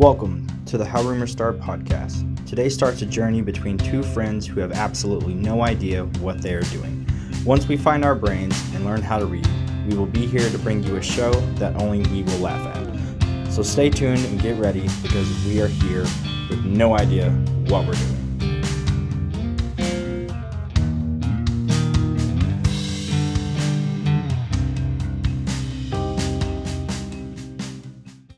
Welcome to the How Rumors Start podcast. Today starts a journey between two friends who have absolutely no idea what they are doing. Once we find our brains and learn how to read, we will be here to bring you a show that only we will laugh at. So stay tuned and get ready because we are here with no idea what we're doing.